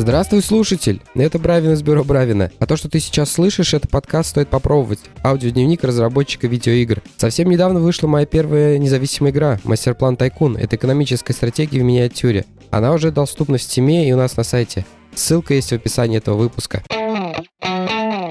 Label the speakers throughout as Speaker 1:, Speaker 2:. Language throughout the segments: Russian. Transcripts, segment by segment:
Speaker 1: Здравствуй, слушатель! Это Бравин из бюро Бравина. А то, что ты сейчас слышишь, это подкаст стоит попробовать. Аудиодневник разработчика видеоигр. Совсем недавно вышла моя первая независимая игра Мастерплан Тайкун. Это экономическая стратегия в миниатюре. Она уже доступна в Steam и у нас на сайте. Ссылка есть в описании этого выпуска.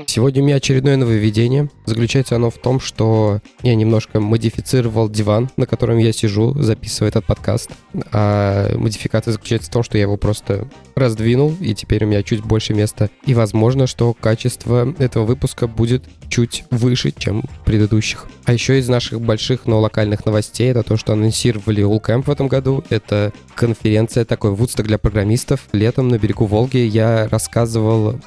Speaker 1: Сегодня у меня очередное нововведение. Заключается оно в том, что я немножко модифицировал диван, на котором я сижу, записывая этот подкаст. А модификация заключается в том, что я его просто раздвинул, и теперь у меня чуть больше места. И возможно, что качество этого выпуска будет чуть выше, чем предыдущих. А еще из наших больших, но локальных новостей, это то, что анонсировали Улкэмп в этом году. Это конференция такой Вудсток для программистов. Летом на берегу Волги я рассказывал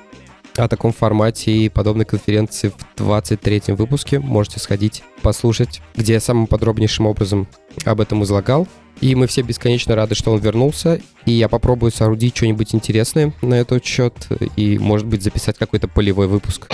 Speaker 1: о таком формате и подобной конференции в 23-м выпуске. Можете сходить, послушать, где я самым подробнейшим образом об этом излагал. И мы все бесконечно рады, что он вернулся. И я попробую соорудить что-нибудь интересное на этот счет и, может быть, записать какой-то полевой выпуск.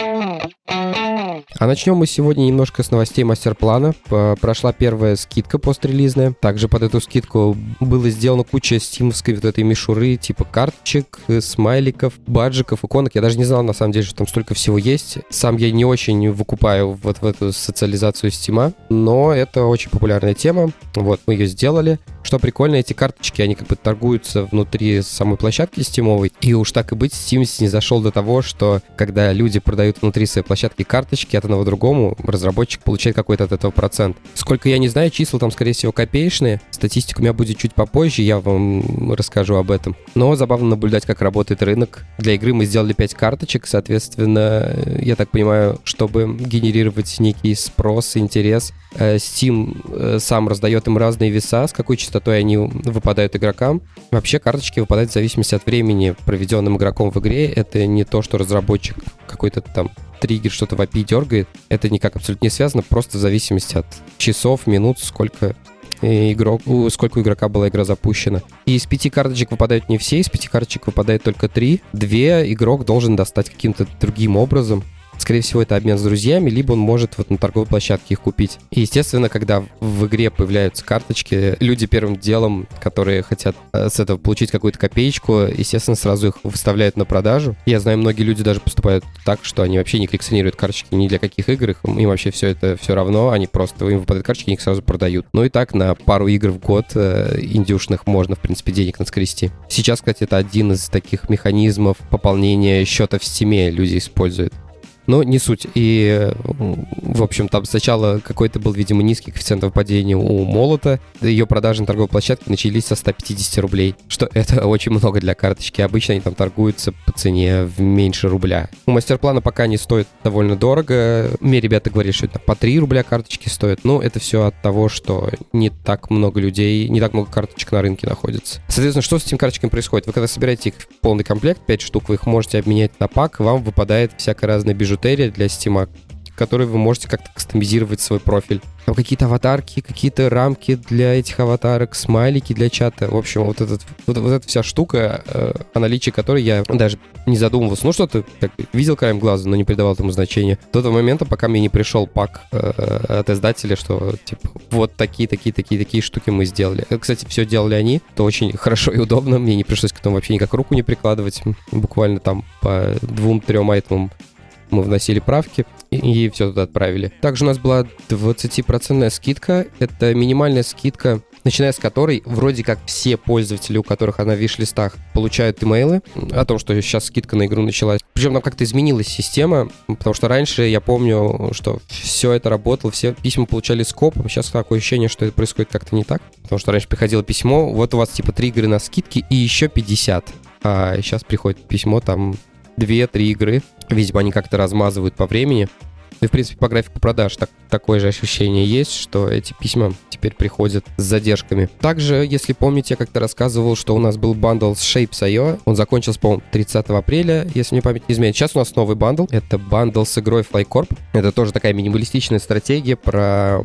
Speaker 1: А начнем мы сегодня немножко с новостей мастер-плана. Прошла первая скидка пострелизная. Также под эту скидку было сделано куча стимовской вот этой мишуры, типа карточек, э, смайликов, баджиков, иконок. Я даже не знал, на самом деле, что там столько всего есть. Сам я не очень выкупаю вот в эту социализацию стима, но это очень популярная тема. Вот, мы ее сделали. Что прикольно, эти карточки, они как бы торгуются внутри самой площадки стимовой. И уж так и быть, Steam не зашел до того, что когда люди продают внутри своей площадки карточки, от одного другому разработчик получает какой-то от этого процент. Сколько я не знаю, числа там, скорее всего, копеечные. Статистика у меня будет чуть попозже, я вам расскажу об этом. Но забавно наблюдать, как работает рынок. Для игры мы сделали 5 карточек, соответственно, я так понимаю, чтобы генерировать некий спрос, интерес, э, Steam э, сам раздает им разные веса, с какой частотой они выпадают игрокам. Вообще карточки выпадают в зависимости от времени, проведенным игроком в игре. Это не то, что разработчик какой-то там триггер что-то в API дергает. Это никак абсолютно не связано, просто в зависимости от часов, минут, сколько игрок, сколько у игрока была игра запущена. И из пяти карточек выпадают не все, из пяти карточек выпадает только три. Две игрок должен достать каким-то другим образом. Скорее всего, это обмен с друзьями, либо он может вот на торговой площадке их купить. И, естественно, когда в игре появляются карточки, люди первым делом, которые хотят э, с этого получить какую-то копеечку, естественно, сразу их выставляют на продажу. Я знаю, многие люди даже поступают так, что они вообще не коллекционируют карточки ни для каких игр, им вообще все это все равно, они просто, им выпадают карточки, их сразу продают. Ну и так, на пару игр в год э, индюшных можно, в принципе, денег наскрести. Сейчас, кстати, это один из таких механизмов пополнения счета в стиме люди используют. Но не суть. И, в общем, там сначала какой-то был, видимо, низкий коэффициент выпадения у молота. Ее продажи на торговой площадке начались со 150 рублей, что это очень много для карточки. Обычно они там торгуются по цене в меньше рубля. У мастер-плана пока не стоит довольно дорого. Мне ребята говорят, что это по 3 рубля карточки стоят. Но это все от того, что не так много людей, не так много карточек на рынке находится. Соответственно, что с этими карточками происходит? Вы когда собираете их в полный комплект, 5 штук, вы их можете обменять на пак, вам выпадает всякая разная бижутерия бижутерия для Steam, который вы можете как-то кастомизировать свой профиль. Там какие-то аватарки, какие-то рамки для этих аватарок, смайлики для чата. В общем, вот, этот, вот, вот эта вся штука, э, о наличии которой я даже не задумывался. Ну, что-то как, видел краем глаза, но не придавал этому значения. До того момента, пока мне не пришел пак э, от издателя, что, типа, вот такие, такие, такие, такие штуки мы сделали. Э, кстати, все делали они. Это очень хорошо и удобно. Мне не пришлось к этому вообще никак руку не прикладывать. Буквально там по двум-трем айтемам мы вносили правки и все туда отправили. Также у нас была 20% скидка. Это минимальная скидка начиная с которой вроде как все пользователи, у которых она в виш-листах, получают имейлы о том, что сейчас скидка на игру началась. Причем там как-то изменилась система, потому что раньше я помню, что все это работало, все письма получали скопом. Сейчас такое ощущение, что это происходит как-то не так. Потому что раньше приходило письмо, вот у вас типа три игры на скидки и еще 50. А сейчас приходит письмо, там 2-3 игры. Видимо, они как-то размазывают по времени. И, в принципе, по графику продаж так, такое же ощущение есть, что эти письма теперь приходят с задержками. Также, если помните, я как-то рассказывал, что у нас был бандл с Shapez.io. Он закончился, по-моему, 30 апреля, если мне память не изменяет. Сейчас у нас новый бандл. Это бандл с игрой FlyCorp. Это тоже такая минималистичная стратегия про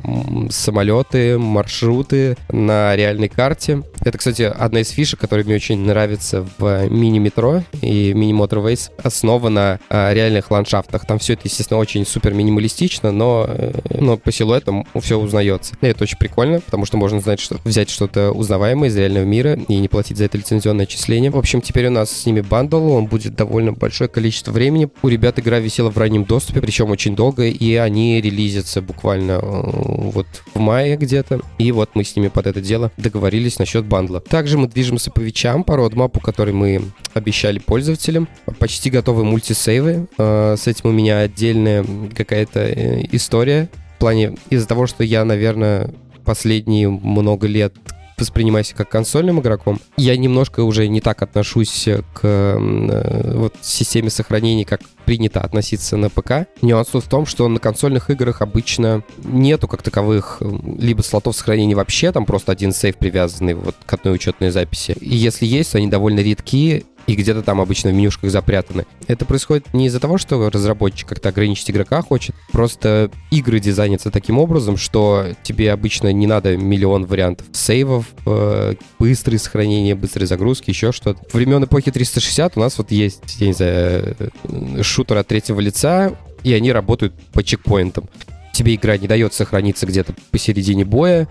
Speaker 1: самолеты, маршруты на реальной карте. Это, кстати, одна из фишек, которая мне очень нравится в Mini Metro и Mini Motorways. Основа на реальных ландшафтах. Там все это, естественно, очень супер минималистично, но, э, но по силуэтам все узнается. И это очень прикольно, потому что можно знать, что взять что-то узнаваемое из реального мира и не платить за это лицензионное отчисление. В общем, теперь у нас с ними бандл, он будет довольно большое количество времени. У ребят игра висела в раннем доступе, причем очень долго, и они релизятся буквально э, вот в мае где-то. И вот мы с ними под это дело договорились насчет бандла. Также мы движемся по вечам, по родмапу, который мы обещали пользователям. Почти готовы мультисейвы. Э, с этим у меня отдельная какая-то э, история. В плане из-за того, что я, наверное, последние много лет воспринимаюсь как консольным игроком. Я немножко уже не так отношусь к э, вот, системе сохранений, как принято относиться на ПК. Нюанс в том, что на консольных играх обычно нету как таковых либо слотов сохранения вообще, там просто один сейф привязанный вот к одной учетной записи. И если есть, то они довольно редкие, и где-то там обычно в менюшках запрятаны. Это происходит не из-за того, что разработчик как-то ограничить игрока хочет, просто игры дизайнятся таким образом, что тебе обычно не надо миллион вариантов сейвов, э, быстрые сохранения, быстрые загрузки, еще что-то. Времен эпохи 360 у нас вот есть, я не знаю, э, шутер от третьего лица, и они работают по чекпоинтам. Тебе игра не дает сохраниться где-то посередине боя,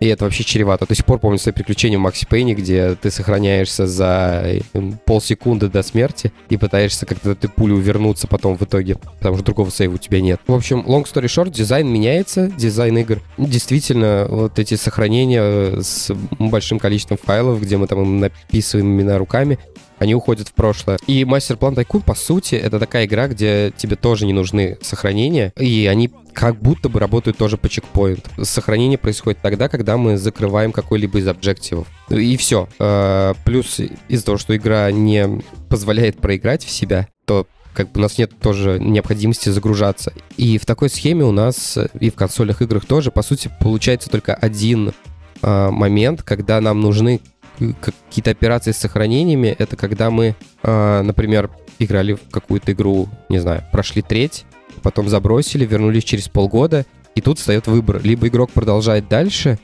Speaker 1: и это вообще чревато. До сих пор помню свои приключения в Макси Пейне, где ты сохраняешься за полсекунды до смерти и пытаешься как-то ты пулю увернуться потом в итоге, потому что другого сейва у тебя нет. В общем, long story short, дизайн меняется, дизайн игр. Действительно, вот эти сохранения с большим количеством файлов, где мы там написываем имена руками, они уходят в прошлое. И Мастер План Тайкун, по сути, это такая игра, где тебе тоже не нужны сохранения, и они как будто бы работают тоже по чекпоинт. Сохранение происходит тогда, когда мы закрываем какой-либо из объективов. И все. А, плюс из-за того, что игра не позволяет проиграть в себя, то как бы у нас нет тоже необходимости загружаться. И в такой схеме у нас и в консольных играх тоже, по сути, получается только один э, момент, когда нам нужны какие-то операции с сохранениями, это когда мы, э, например, играли в какую-то игру, не знаю, прошли треть, потом забросили, вернулись через полгода, и тут встает выбор. Либо игрок продолжает дальше,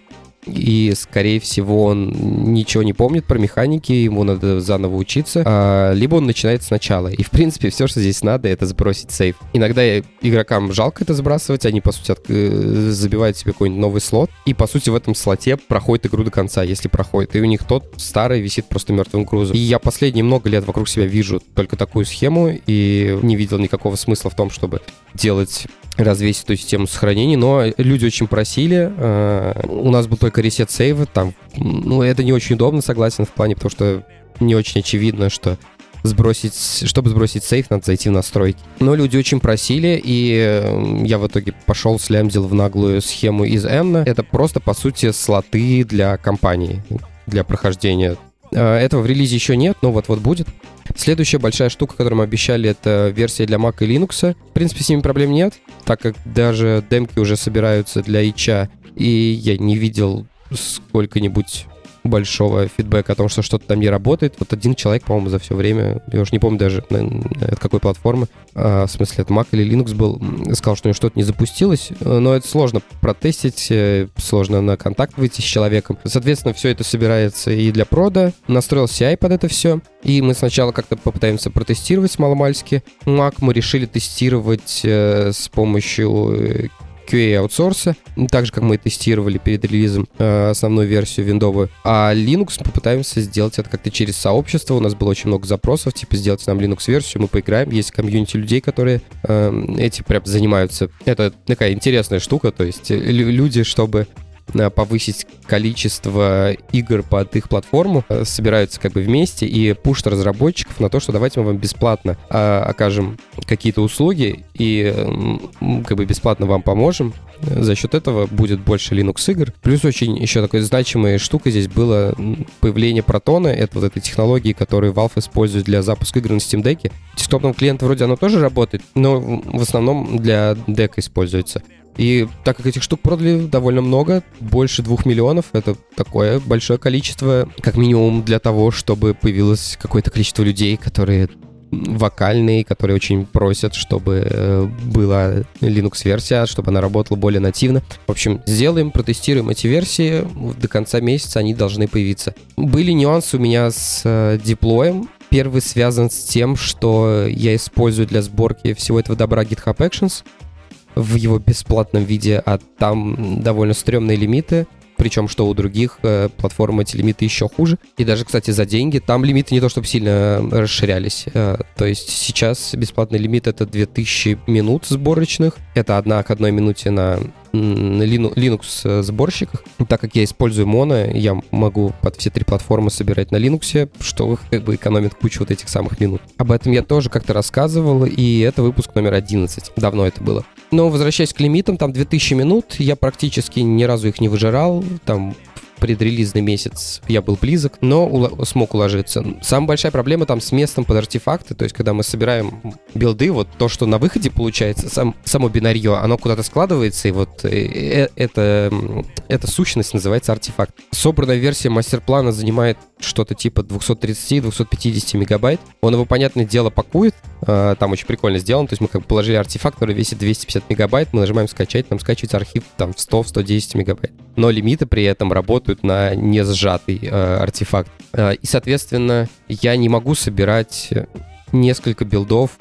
Speaker 1: и, скорее всего, он ничего не помнит про механики, ему надо заново учиться, а, либо он начинает сначала. И, в принципе, все, что здесь надо, это сбросить сейф. Иногда игрокам жалко это сбрасывать, они, по сути, от, э, забивают себе какой-нибудь новый слот, и, по сути, в этом слоте проходит игру до конца, если проходит. И у них тот старый висит просто мертвым грузом. И я последние много лет вокруг себя вижу только такую схему, и не видел никакого смысла в том, чтобы делать развесить эту систему сохранений, но люди очень просили. Э, у нас был только ресет сейва, там, ну, это не очень удобно, согласен, в плане, потому что не очень очевидно, что сбросить, чтобы сбросить сейф, надо зайти в настройки. Но люди очень просили, и э, я в итоге пошел, слямзил в наглую схему из N. Это просто, по сути, слоты для компании, для прохождения. Э, этого в релизе еще нет, но вот-вот будет. Следующая большая штука, которую мы обещали, это версия для Mac и Linux. В принципе, с ними проблем нет, так как даже демки уже собираются для ича, и я не видел сколько-нибудь большого фидбэка о том, что что-то там не работает. Вот один человек, по-моему, за все время, я уже не помню даже от какой платформы, а, в смысле от Mac или Linux был, сказал, что у него что-то не запустилось, но это сложно протестить, э, сложно на контакт выйти с человеком. Соответственно, все это собирается и для прода, настроил CI под это все, и мы сначала как-то попытаемся протестировать маломальски. Mac мы решили тестировать э, с помощью э, QA аутсорса, так же, как мы тестировали перед релизом э, основную версию виндовую. А Linux попытаемся сделать это как-то через сообщество. У нас было очень много запросов, типа, сделать нам Linux-версию, мы поиграем. Есть комьюнити людей, которые э, эти прям занимаются. Это такая интересная штука, то есть люди, чтобы Э, повысить количество игр под их платформу, э, собираются как бы вместе и пушат разработчиков на то, что давайте мы вам бесплатно а, окажем какие-то услуги и как бы бесплатно вам поможем. За счет этого будет больше Linux игр. Плюс очень еще такой значимой штукой здесь было появление Протона. Это вот этой технологии, которую Valve использует для запуска игр на Steam Deck. Десктопном клиенте вроде оно тоже работает, но в основном для дека используется. И так как этих штук продали довольно много, больше двух миллионов, это такое большое количество, как минимум для того, чтобы появилось какое-то количество людей, которые вокальные, которые очень просят, чтобы э, была Linux-версия, чтобы она работала более нативно. В общем, сделаем, протестируем эти версии. До конца месяца они должны появиться. Были нюансы у меня с э, деплоем. Первый связан с тем, что я использую для сборки всего этого добра GitHub Actions. В его бесплатном виде, а там довольно стрёмные лимиты причем что у других э, платформ эти лимиты еще хуже. И даже, кстати, за деньги там лимиты не то чтобы сильно расширялись. Э, то есть сейчас бесплатный лимит это 2000 минут сборочных. Это одна к одной минуте на Linux э, сборщиках. Так как я использую Mono, я могу под все три платформы собирать на Linux, что как бы экономит кучу вот этих самых минут. Об этом я тоже как-то рассказывал, и это выпуск номер 11. Давно это было. Но возвращаясь к лимитам, там 2000 минут, я практически ни разу их не выжирал, там предрелизный месяц я был близок, но ула- смог уложиться. Самая большая проблема там с местом под артефакты, то есть когда мы собираем билды, вот то, что на выходе получается, сам, само бинарье, оно куда-то складывается, и вот э, э, это, эта сущность называется артефакт. Собранная версия мастер-плана занимает что-то типа 230-250 мегабайт. Он его, понятное дело, пакует, э, там очень прикольно сделано, то есть мы как бы положили артефакт, который весит 250 мегабайт, мы нажимаем скачать, нам скачивается архив там в 100-110 мегабайт. Но лимиты при этом работают на не сжатый э, артефакт. Э, и, соответственно, я не могу собирать несколько билдов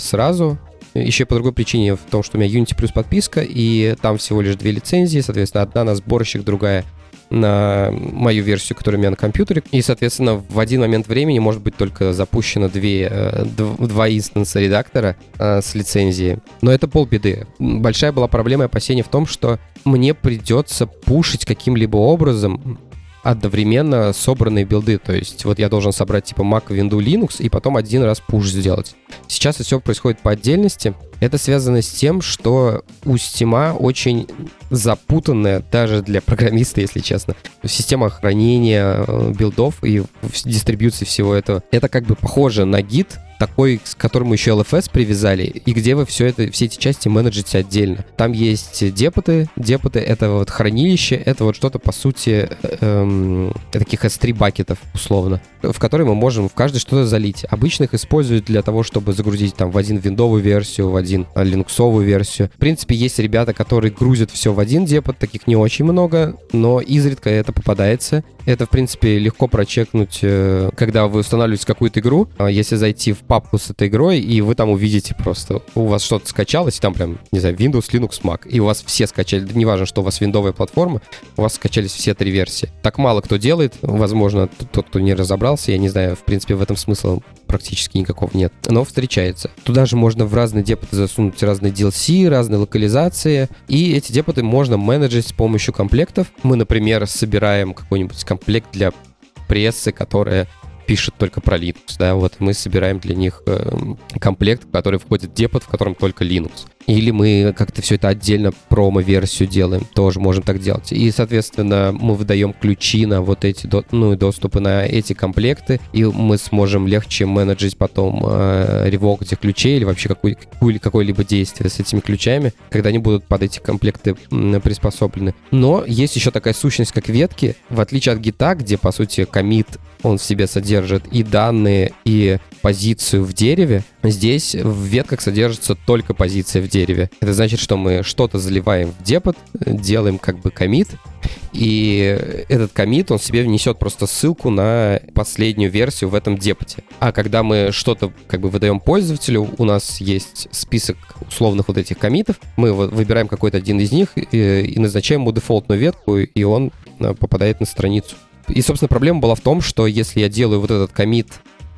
Speaker 1: сразу. Еще по другой причине в том, что у меня Unity плюс подписка, и там всего лишь две лицензии, соответственно, одна на сборщик, другая на мою версию, которая у меня на компьютере. И, соответственно, в один момент времени может быть только запущено две, э, два инстанса редактора э, с лицензией. Но это полбеды. Большая была проблема и опасение в том, что мне придется пушить каким-либо образом одновременно собранные билды. То есть вот я должен собрать типа Mac, Windows, Linux и потом один раз пуш сделать. Сейчас это все происходит по отдельности. Это связано с тем, что у Steam очень запутанная даже для программиста, если честно, система хранения э, билдов и дистрибьюции всего этого. Это как бы похоже на гид, такой, с которым еще LFS привязали, и где вы все это, все эти части менеджите отдельно. Там есть депоты, депоты — это вот хранилище, это вот что-то, по сути, эм, таких S3 бакетов, условно, в которые мы можем в каждый что-то залить. Обычно их используют для того, чтобы загрузить там в один виндовую версию, в один линуксовую версию. В принципе, есть ребята, которые грузят все в один депот, таких не очень много, но изредка это попадается. Это, в принципе, легко прочекнуть, э, когда вы устанавливаете какую-то игру. А если зайти в папку с этой игрой, и вы там увидите просто, у вас что-то скачалось, и там прям, не знаю, Windows, Linux, Mac, и у вас все скачали, неважно, что у вас виндовая платформа, у вас скачались все три версии. Так мало кто делает, возможно, тот, кто не разобрался, я не знаю, в принципе, в этом смысла практически никакого нет, но встречается. Туда же можно в разные депоты засунуть разные DLC, разные локализации, и эти депоты можно менеджить с помощью комплектов. Мы, например, собираем какой-нибудь комплект для прессы, которая пишет только про Linux, да, вот мы собираем для них э, комплект, в который входит депот, в котором только Linux. Или мы как-то все это отдельно промо-версию делаем, тоже можем так делать. И, соответственно, мы выдаем ключи на вот эти, ну, доступы на эти комплекты, и мы сможем легче менеджить потом э, ревок этих ключей или вообще какой, какое-либо действие с этими ключами, когда они будут под эти комплекты приспособлены. Но есть еще такая сущность, как ветки, в отличие от гита, где, по сути, комит он в себе содержит и данные, и позицию в дереве. Здесь в ветках содержится только позиция в дереве. Это значит, что мы что-то заливаем в депот, делаем как бы комит, и этот комит, он себе внесет просто ссылку на последнюю версию в этом депоте. А когда мы что-то как бы выдаем пользователю, у нас есть список условных вот этих комитов, мы выбираем какой-то один из них и, и назначаем ему дефолтную ветку, и он э, попадает на страницу. И, собственно, проблема была в том, что если я делаю вот этот комит,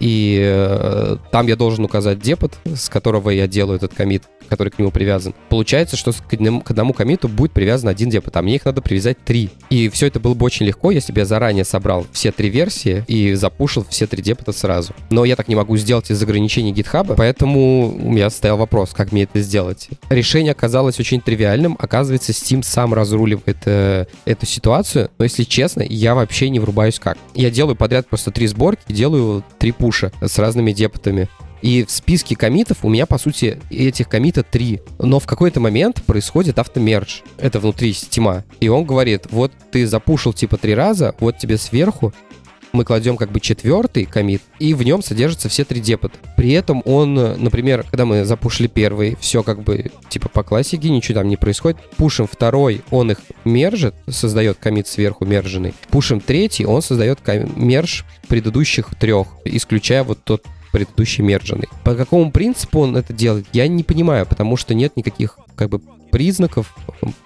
Speaker 1: и э, там я должен указать депот, с которого я делаю этот комит, который к нему привязан. Получается, что к одному, к одному комиту будет привязан один депот, а мне их надо привязать три. И все это было бы очень легко, если бы я заранее собрал все три версии и запушил все три депота сразу. Но я так не могу сделать из ограничений GitHub, поэтому у меня стоял вопрос, как мне это сделать. Решение оказалось очень тривиальным. Оказывается, Steam сам разруливает э, эту ситуацию, но если честно, я вообще не врубаюсь как. Я делаю подряд просто три сборки, делаю три пуша с разными депотами. И в списке комитов у меня, по сути, этих комитов три. Но в какой-то момент происходит автомердж. Это внутри стима. И он говорит, вот ты запушил типа три раза, вот тебе сверху мы кладем как бы четвертый комит, и в нем содержатся все три депота. При этом он, например, когда мы запушили первый, все как бы типа по классике, ничего там не происходит. Пушим второй, он их мержит, создает комит сверху мерженный. Пушим третий, он создает мерж предыдущих трех, исключая вот тот предыдущий мерженный. По какому принципу он это делает, я не понимаю, потому что нет никаких как бы признаков,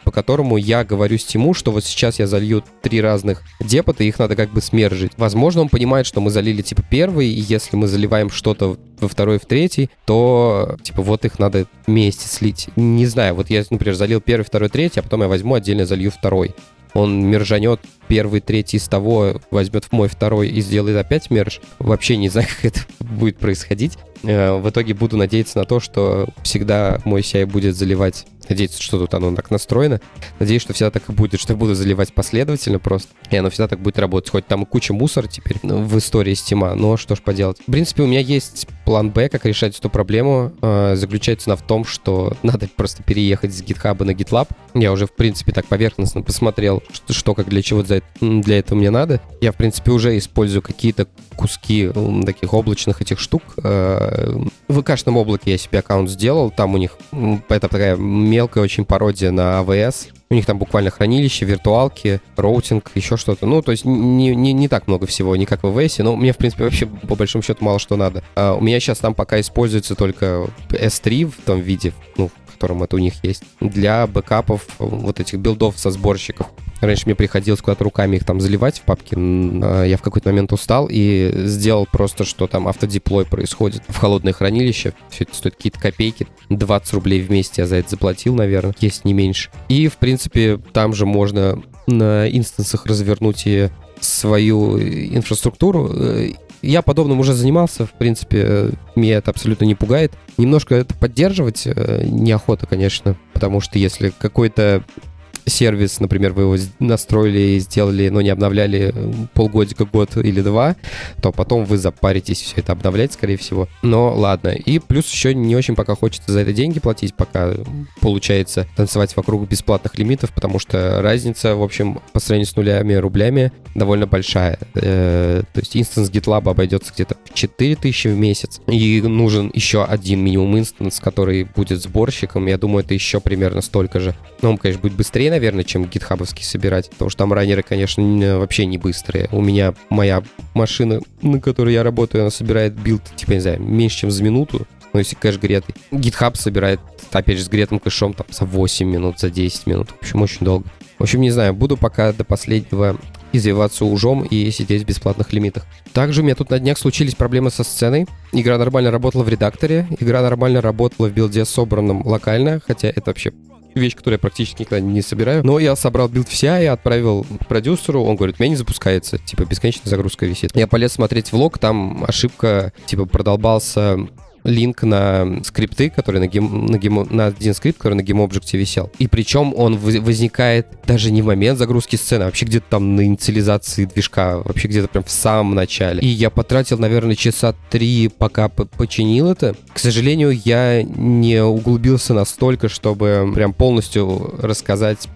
Speaker 1: по которому я говорю Стиму, что вот сейчас я залью три разных депота, их надо как бы смержить. Возможно, он понимает, что мы залили типа первый, и если мы заливаем что-то во второй, в третий, то типа вот их надо вместе слить. Не знаю, вот я, например, залил первый, второй, третий, а потом я возьму отдельно залью второй он мержанет первый, третий из того, возьмет в мой второй и сделает опять мерж. Вообще не знаю, как это будет происходить. Э, в итоге буду надеяться на то, что всегда мой CI будет заливать надеяться, что тут оно так настроено. Надеюсь, что всегда так и будет, что буду заливать последовательно просто. И оно всегда так будет работать. Хоть там и куча мусора теперь в истории Стима, но что ж поделать. В принципе, у меня есть план Б, как решать эту проблему. Э, заключается она в том, что надо просто переехать с GitHub на GitLab. Я уже, в принципе, так поверхностно посмотрел, что, что как для чего для этого мне надо. Я, в принципе, уже использую какие-то куски таких облачных этих штук. Э, в ВКшном облаке я себе аккаунт сделал. Там у них это такая мелкая очень пародия на AWS. У них там буквально хранилище, виртуалки, роутинг, еще что-то. Ну, то есть не, не, не так много всего, не как в AWS, но мне, в принципе, вообще по большому счету мало что надо. А у меня сейчас там пока используется только S3 в том виде, ну, котором это у них есть, для бэкапов вот этих билдов со сборщиков. Раньше мне приходилось куда-то руками их там заливать в папки. А, я в какой-то момент устал и сделал просто, что там автодеплой происходит в холодное хранилище. Все это стоит какие-то копейки. 20 рублей вместе я за это заплатил, наверное, есть не меньше. И, в принципе, там же можно на инстансах развернуть и свою инфраструктуру. Я подобным уже занимался, в принципе, меня это абсолютно не пугает. Немножко это поддерживать э, неохота, конечно, потому что если какой-то сервис, например, вы его настроили и сделали, но не обновляли полгодика, год или два, то потом вы запаритесь все это обновлять, скорее всего. Но ладно. И плюс еще не очень пока хочется за это деньги платить, пока получается танцевать вокруг бесплатных лимитов, потому что разница, в общем, по сравнению с нулями рублями довольно большая. Э, то есть instance GitLab обойдется где-то в 4000 в месяц. И нужен еще один минимум instance, который будет сборщиком. Я думаю, это еще примерно столько же. Но он, конечно, будет быстрее, наверное, чем GitHub овский собирать, потому что там runner ы, конечно, вообще не быстрые. У меня моя машина, на которой я работаю, она собирает build, типа, не знаю, меньше, чем за минуту, ну, если кэш гретый. GitHub собирает, опять же, с гретым кэшом там за 8 минут, за 10 минут. В общем, очень долго. В общем, не знаю, буду пока до последнего извиваться ужом и сидеть в бесплатных лимитах. Также у меня тут на днях случились проблемы со сценой. Игра нормально работала в редакторе, игра нормально работала в build е собранном локально, хотя это вообще вещь, которую я практически никогда не собираю. Но я собрал build в CI и отправил продюсеру. Он говорит, меня не запускается. Типа, бесконечная загрузка висит. Я полез смотреть в лог, там ошибка, типа, продолбался link на скрипты, которые на game, на game, на один скрипт, который на GameObject висел. И причем он возникает даже не в момент загрузки сцены, а вообще где-то там на инициализации движка, вообще где-то прям в самом начале. И я потратил, наверное, часа три, пока починил это. К сожалению, я не углубился настолько, чтобы прям полностью рассказать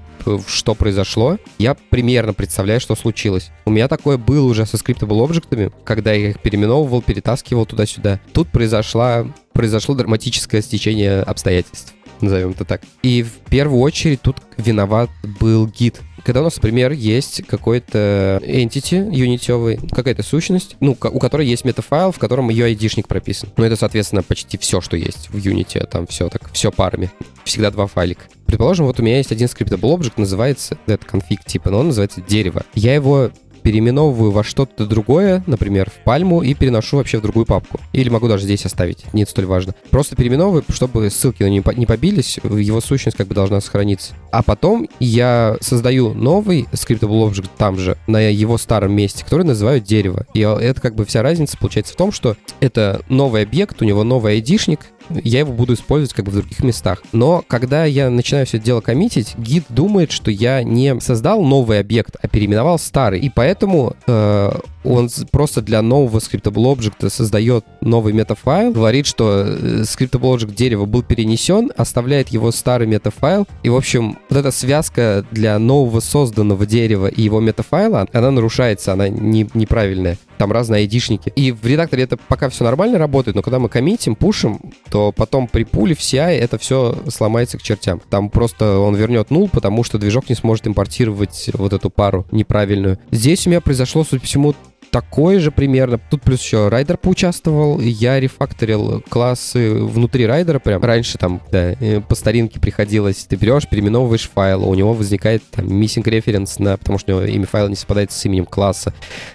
Speaker 1: что произошло, я примерно представляю, что случилось. У меня такое было уже со скриптable объектами, когда я их переименовывал, перетаскивал туда-сюда. Тут произошла, произошло драматическое стечение обстоятельств назовем это так. И в первую очередь тут виноват был гид. Когда у нас, например, есть какой-то entity юнитевый, какая-то сущность, ну, у которой есть метафайл, в котором ее ID-шник прописан. Ну, это, соответственно, почти все, что есть в Unity, там все так, все парами. Всегда два файлика. Предположим, вот у меня есть один scriptable object, называется, это конфиг типа, но он называется дерево. Я его переименовываю во что-то другое, например, в пальму, и переношу вообще в другую папку. Или могу даже здесь оставить, не столь важно. Просто переименовываю, чтобы ссылки на него не побились, его сущность как бы должна сохраниться. А потом я создаю новый scriptable object там же, на его старом месте, который называю дерево. И это как бы вся разница получается в том, что это новый объект, у него новый айдишник, я его буду использовать как бы в других местах. Но когда я начинаю все это дело коммитить, гид думает, что я не создал новый объект, а переименовал старый. И поэтому э, он просто для нового scriptable object создает новый метафайл, говорит, что scriptable object дерева был перенесен, оставляет его старый метафайл. И, в общем, вот эта связка для нового созданного дерева и его метафайла, она нарушается, она не, неправильная там разные айдишники. И в редакторе это пока все нормально работает, но когда мы коммитим, пушим, то потом при пуле в CI это все сломается к чертям. Там просто он вернет нул, потому что движок не сможет импортировать вот эту пару неправильную. Здесь у меня произошло, судя по всему, такой же примерно. Тут плюс еще Rider поучаствовал. Я рефакторил классы внутри Rider а прям. Раньше там, да, э, по старинке приходилось, ты берешь, переименовываешь файл, у него возникает там missing reference, на, потому что у него имя файла не совпадает с именем класса.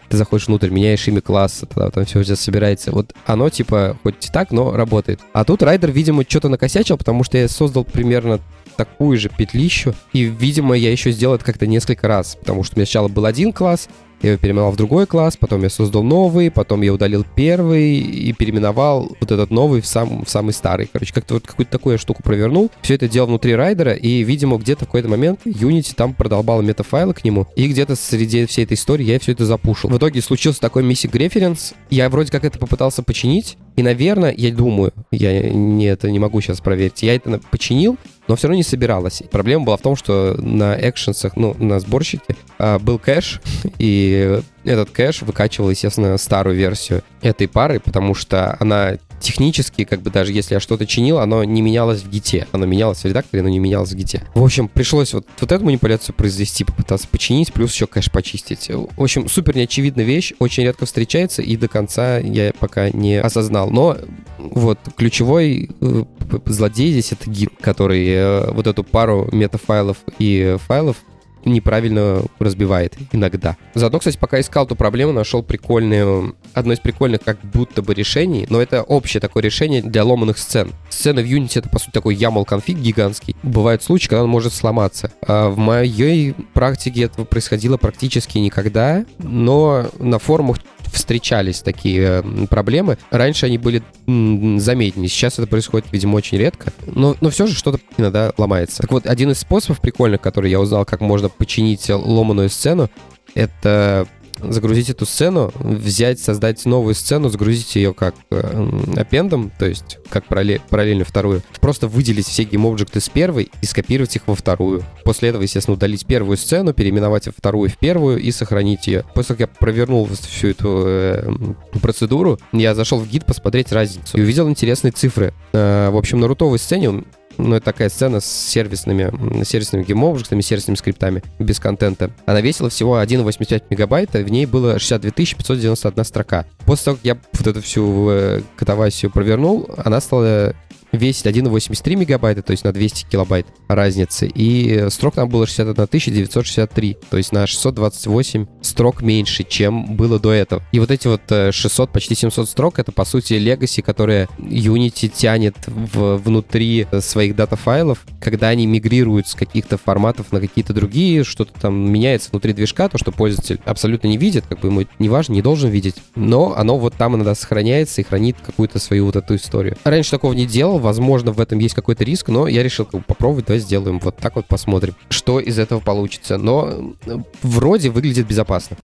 Speaker 1: Ты заходишь внутрь, меняешь имя класса, тогда там все тебя собирается. Вот оно типа хоть и так, но работает. А тут Rider, видимо, что-то накосячил, потому что я создал примерно такую же петлищу. И, видимо, я еще сделал это как-то несколько раз, потому что у меня сначала был один класс, я его переименовал в другой класс, потом я создал новый, потом я удалил первый и переименовал вот этот новый в, сам, в самый старый. Короче, как-то вот какую-то такую штуку провернул. Все это делал внутри райдера, и, видимо, где-то в какой-то момент Unity там продолбал метафайлы к нему, и где-то среди всей этой истории я все это запушил. В итоге случился такой missing reference. Я вроде как это попытался починить, и, наверное, я думаю, я не, это не могу сейчас проверить, я это починил, но все равно не собиралось. Проблема была в том, что на экшенсах, ну, на сборщике а, был кэш, и этот кэш выкачивал, естественно, старую версию этой пары, потому что она технически, как бы даже если я что-то чинил, оно не менялось в гите. Оно менялось в редакторе, но не менялось в гите. В общем, пришлось вот, вот эту манипуляцию произвести, попытаться починить, плюс еще кэш почистить. В общем, супер неочевидная вещь, очень редко встречается, и до конца я пока не осознал. Но вот ключевой э, злодей здесь это гид, который э, вот эту пару метафайлов и файлов неправильно разбивает иногда. Заодно, кстати, пока искал эту проблему, нашел прикольное, одно из прикольных как будто бы решений, но это общее такое решение для ломаных сцен. Сцены в Unity это, по сути, такой YAML конфиг гигантский. Бывают случаи, когда он может сломаться. А в моей практике этого происходило практически никогда, но на форумах встречались такие проблемы. Раньше они были заметнее. Сейчас это происходит, видимо, очень редко. Но, но все же что-то иногда ломается. Так вот, один из способов прикольных, который я узнал, как можно починить ломаную сцену, это загрузить эту сцену, взять, создать новую сцену, загрузить ее как э, аппендом, то есть как параллель, параллельно вторую. Просто выделить все гейм-объекты с первой и скопировать их во вторую. После этого, естественно, удалить первую сцену, переименовать вторую в первую и сохранить ее. После того, как я провернул всю эту э, процедуру, я зашел в гид посмотреть разницу и увидел интересные цифры. Э, в общем, на рутовой сцене ну, это такая сцена с сервисными, сервисными гейм-обжектами, сервисными скриптами, без контента. Она весила всего 1,85 мегабайта, в ней было 62 591 строка. После того, как я вот эту всю э, катавасию провернул, она стала весить 1,83 мегабайта, то есть на 200 килобайт разницы, и строк там было 61 963, то есть на 628 строк меньше, чем было до этого. И вот эти вот 600, э, почти 700 строк, это по сути legacy, которые Unity тянет в, внутри своих дата-файлов, когда они мигрируют с каких-то форматов на какие-то другие, что-то там меняется внутри движка, то, что пользователь абсолютно не видит, как бы ему не важно, не должен видеть, но оно вот там иногда сохраняется и хранит какую-то свою вот эту историю. Раньше такого не делал, возможно, в этом есть какой-то риск, но я решил бы, попробовать, давай сделаем вот так вот, посмотрим, что из этого получится. Но вроде выглядит безопасно.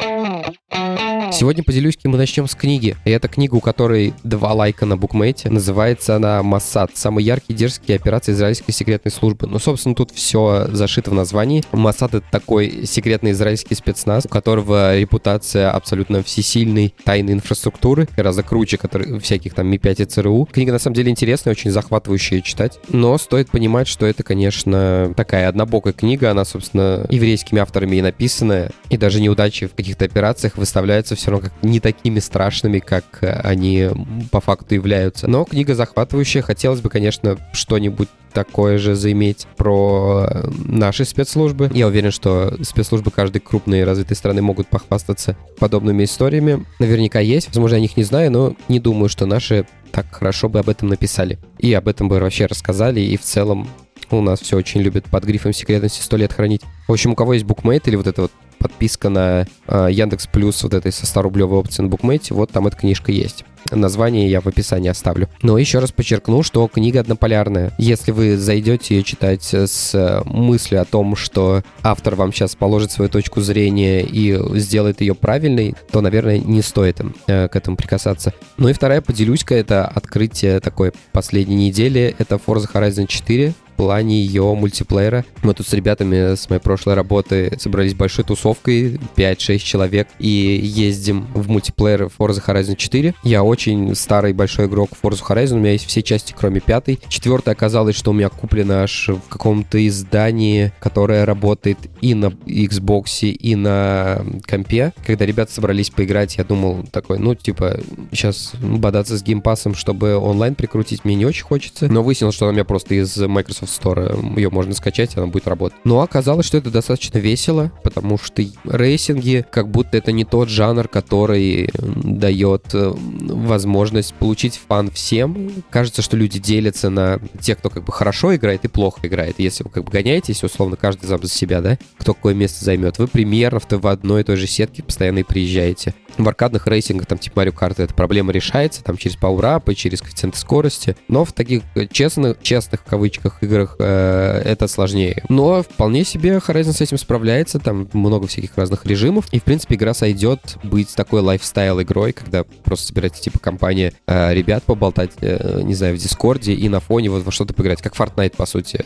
Speaker 1: Сегодня поделюсь, кем мы начнем с книги. И это книга, у которой два лайка на букмейте. Называется она «Моссад. Самые яркие дерзкие операции израильской секретной службы». Ну, собственно, тут все зашито в названии. Моссад — это такой секретный израильский спецназ, у которого репутация абсолютно всесильной тайной инфраструктуры, гораздо круче который, всяких там Ми-5 и ЦРУ. Книга, на самом деле, интересная, очень захватывающая читать. Но стоит понимать, что это, конечно, такая однобокая книга. Она, собственно, еврейскими авторами и написанная. И даже неудачи в каких-то операциях выставляются все равно как не такими страшными, как э, они по факту являются. Но книга захватывающая. Хотелось бы, конечно, что-нибудь такое же заиметь про э, наши спецслужбы. Я уверен, что спецслужбы каждой крупной развитой страны могут похвастаться подобными историями. Наверняка есть. Возможно, я о них не знаю, но не думаю, что наши так хорошо бы об этом написали. И об этом бы вообще рассказали. И в целом у нас все очень любят под грифом секретности сто лет хранить. В общем, у кого есть букмейт или вот это вот подписка на э, Яндекс Плюс вот этой со 100-рублевой опцией на букмейте, вот там эта книжка есть. Название я в описании оставлю. Но еще раз подчеркну, что книга однополярная. Если вы зайдете ее читать с мыслью о том, что автор вам сейчас положит свою точку зрения и сделает ее правильной, то, наверное, не стоит э, к этому прикасаться. Ну и вторая поделюсь-ка, это открытие такой последней недели. Это Forza Horizon 4 плане ее мультиплеера. Мы тут с ребятами с моей прошлой работы собрались большой тусовкой, 5-6 человек, и ездим в мультиплеер Forza Horizon 4. Я очень старый большой игрок Forza Horizon, у меня есть все части, кроме пятой. Четвертая оказалось, что у меня куплено аж в каком-то издании, которое работает и на Xbox, и на компе. Когда ребята собрались поиграть, я думал такой, ну, типа, сейчас бодаться с Game Pass ом, чтобы онлайн прикрутить, мне не очень хочется. Но выяснилось, что у меня просто из Microsoft Store, ее можно скачать, она будет работать. Но оказалось, что это достаточно весело, потому что racing и, как будто это не тот жанр, который дает э, возможность получить fun всем. Кажется, что люди делятся на тех, кто как бы хорошо играет и плохо играет. Если вы как бы гоняетесь, условно, каждый сам за себя, да, кто какое место займет, вы примерно в одной и той же сетке постоянно и приезжаете. В аркадных racing ах, там, типа Mario Kart, эта проблема решается, там, через power-up ы, через коэффициенты скорости. Но в таких честных, честных, в кавычках, играх э, это сложнее. Но вполне себе Horizon с этим справляется, там много всяких разных режимов. И, в принципе, игра сойдет быть такой lifestyle игрой, когда просто собираете, типа, компания э, ребят поболтать, э, не знаю, в Discord е и на фоне вот во что-то поиграть, как Fortnite, по сути.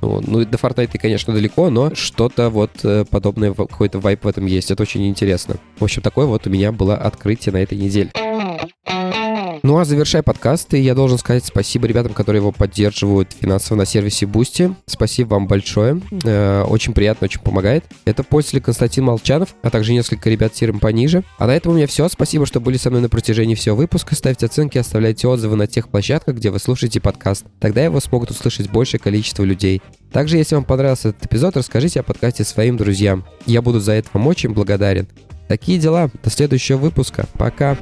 Speaker 1: Ну, ну до Fortnite, конечно, далеко, но что-то вот э, подобное, какой-то vibe в этом есть. Это очень интересно. В общем, такое вот у меня было открытие на этой неделе. Ну а завершая подкаст, я должен сказать спасибо ребятам, которые его поддерживают финансово на сервисе Boosty. Спасибо вам большое. Э, очень приятно, очень помогает. Это после Константин Молчанов, а также несколько ребят тиром пониже. А на этом у меня все. Спасибо, что были со мной на протяжении всего выпуска. Ставьте оценки, оставляйте отзывы на тех площадках, где вы слушаете подкаст. Тогда его смогут услышать большее количество людей. Также, если вам понравился этот эпизод, расскажите о подкасте своим друзьям. Я буду за это вам очень благодарен. Такие дела. До следующего выпуска. Пока.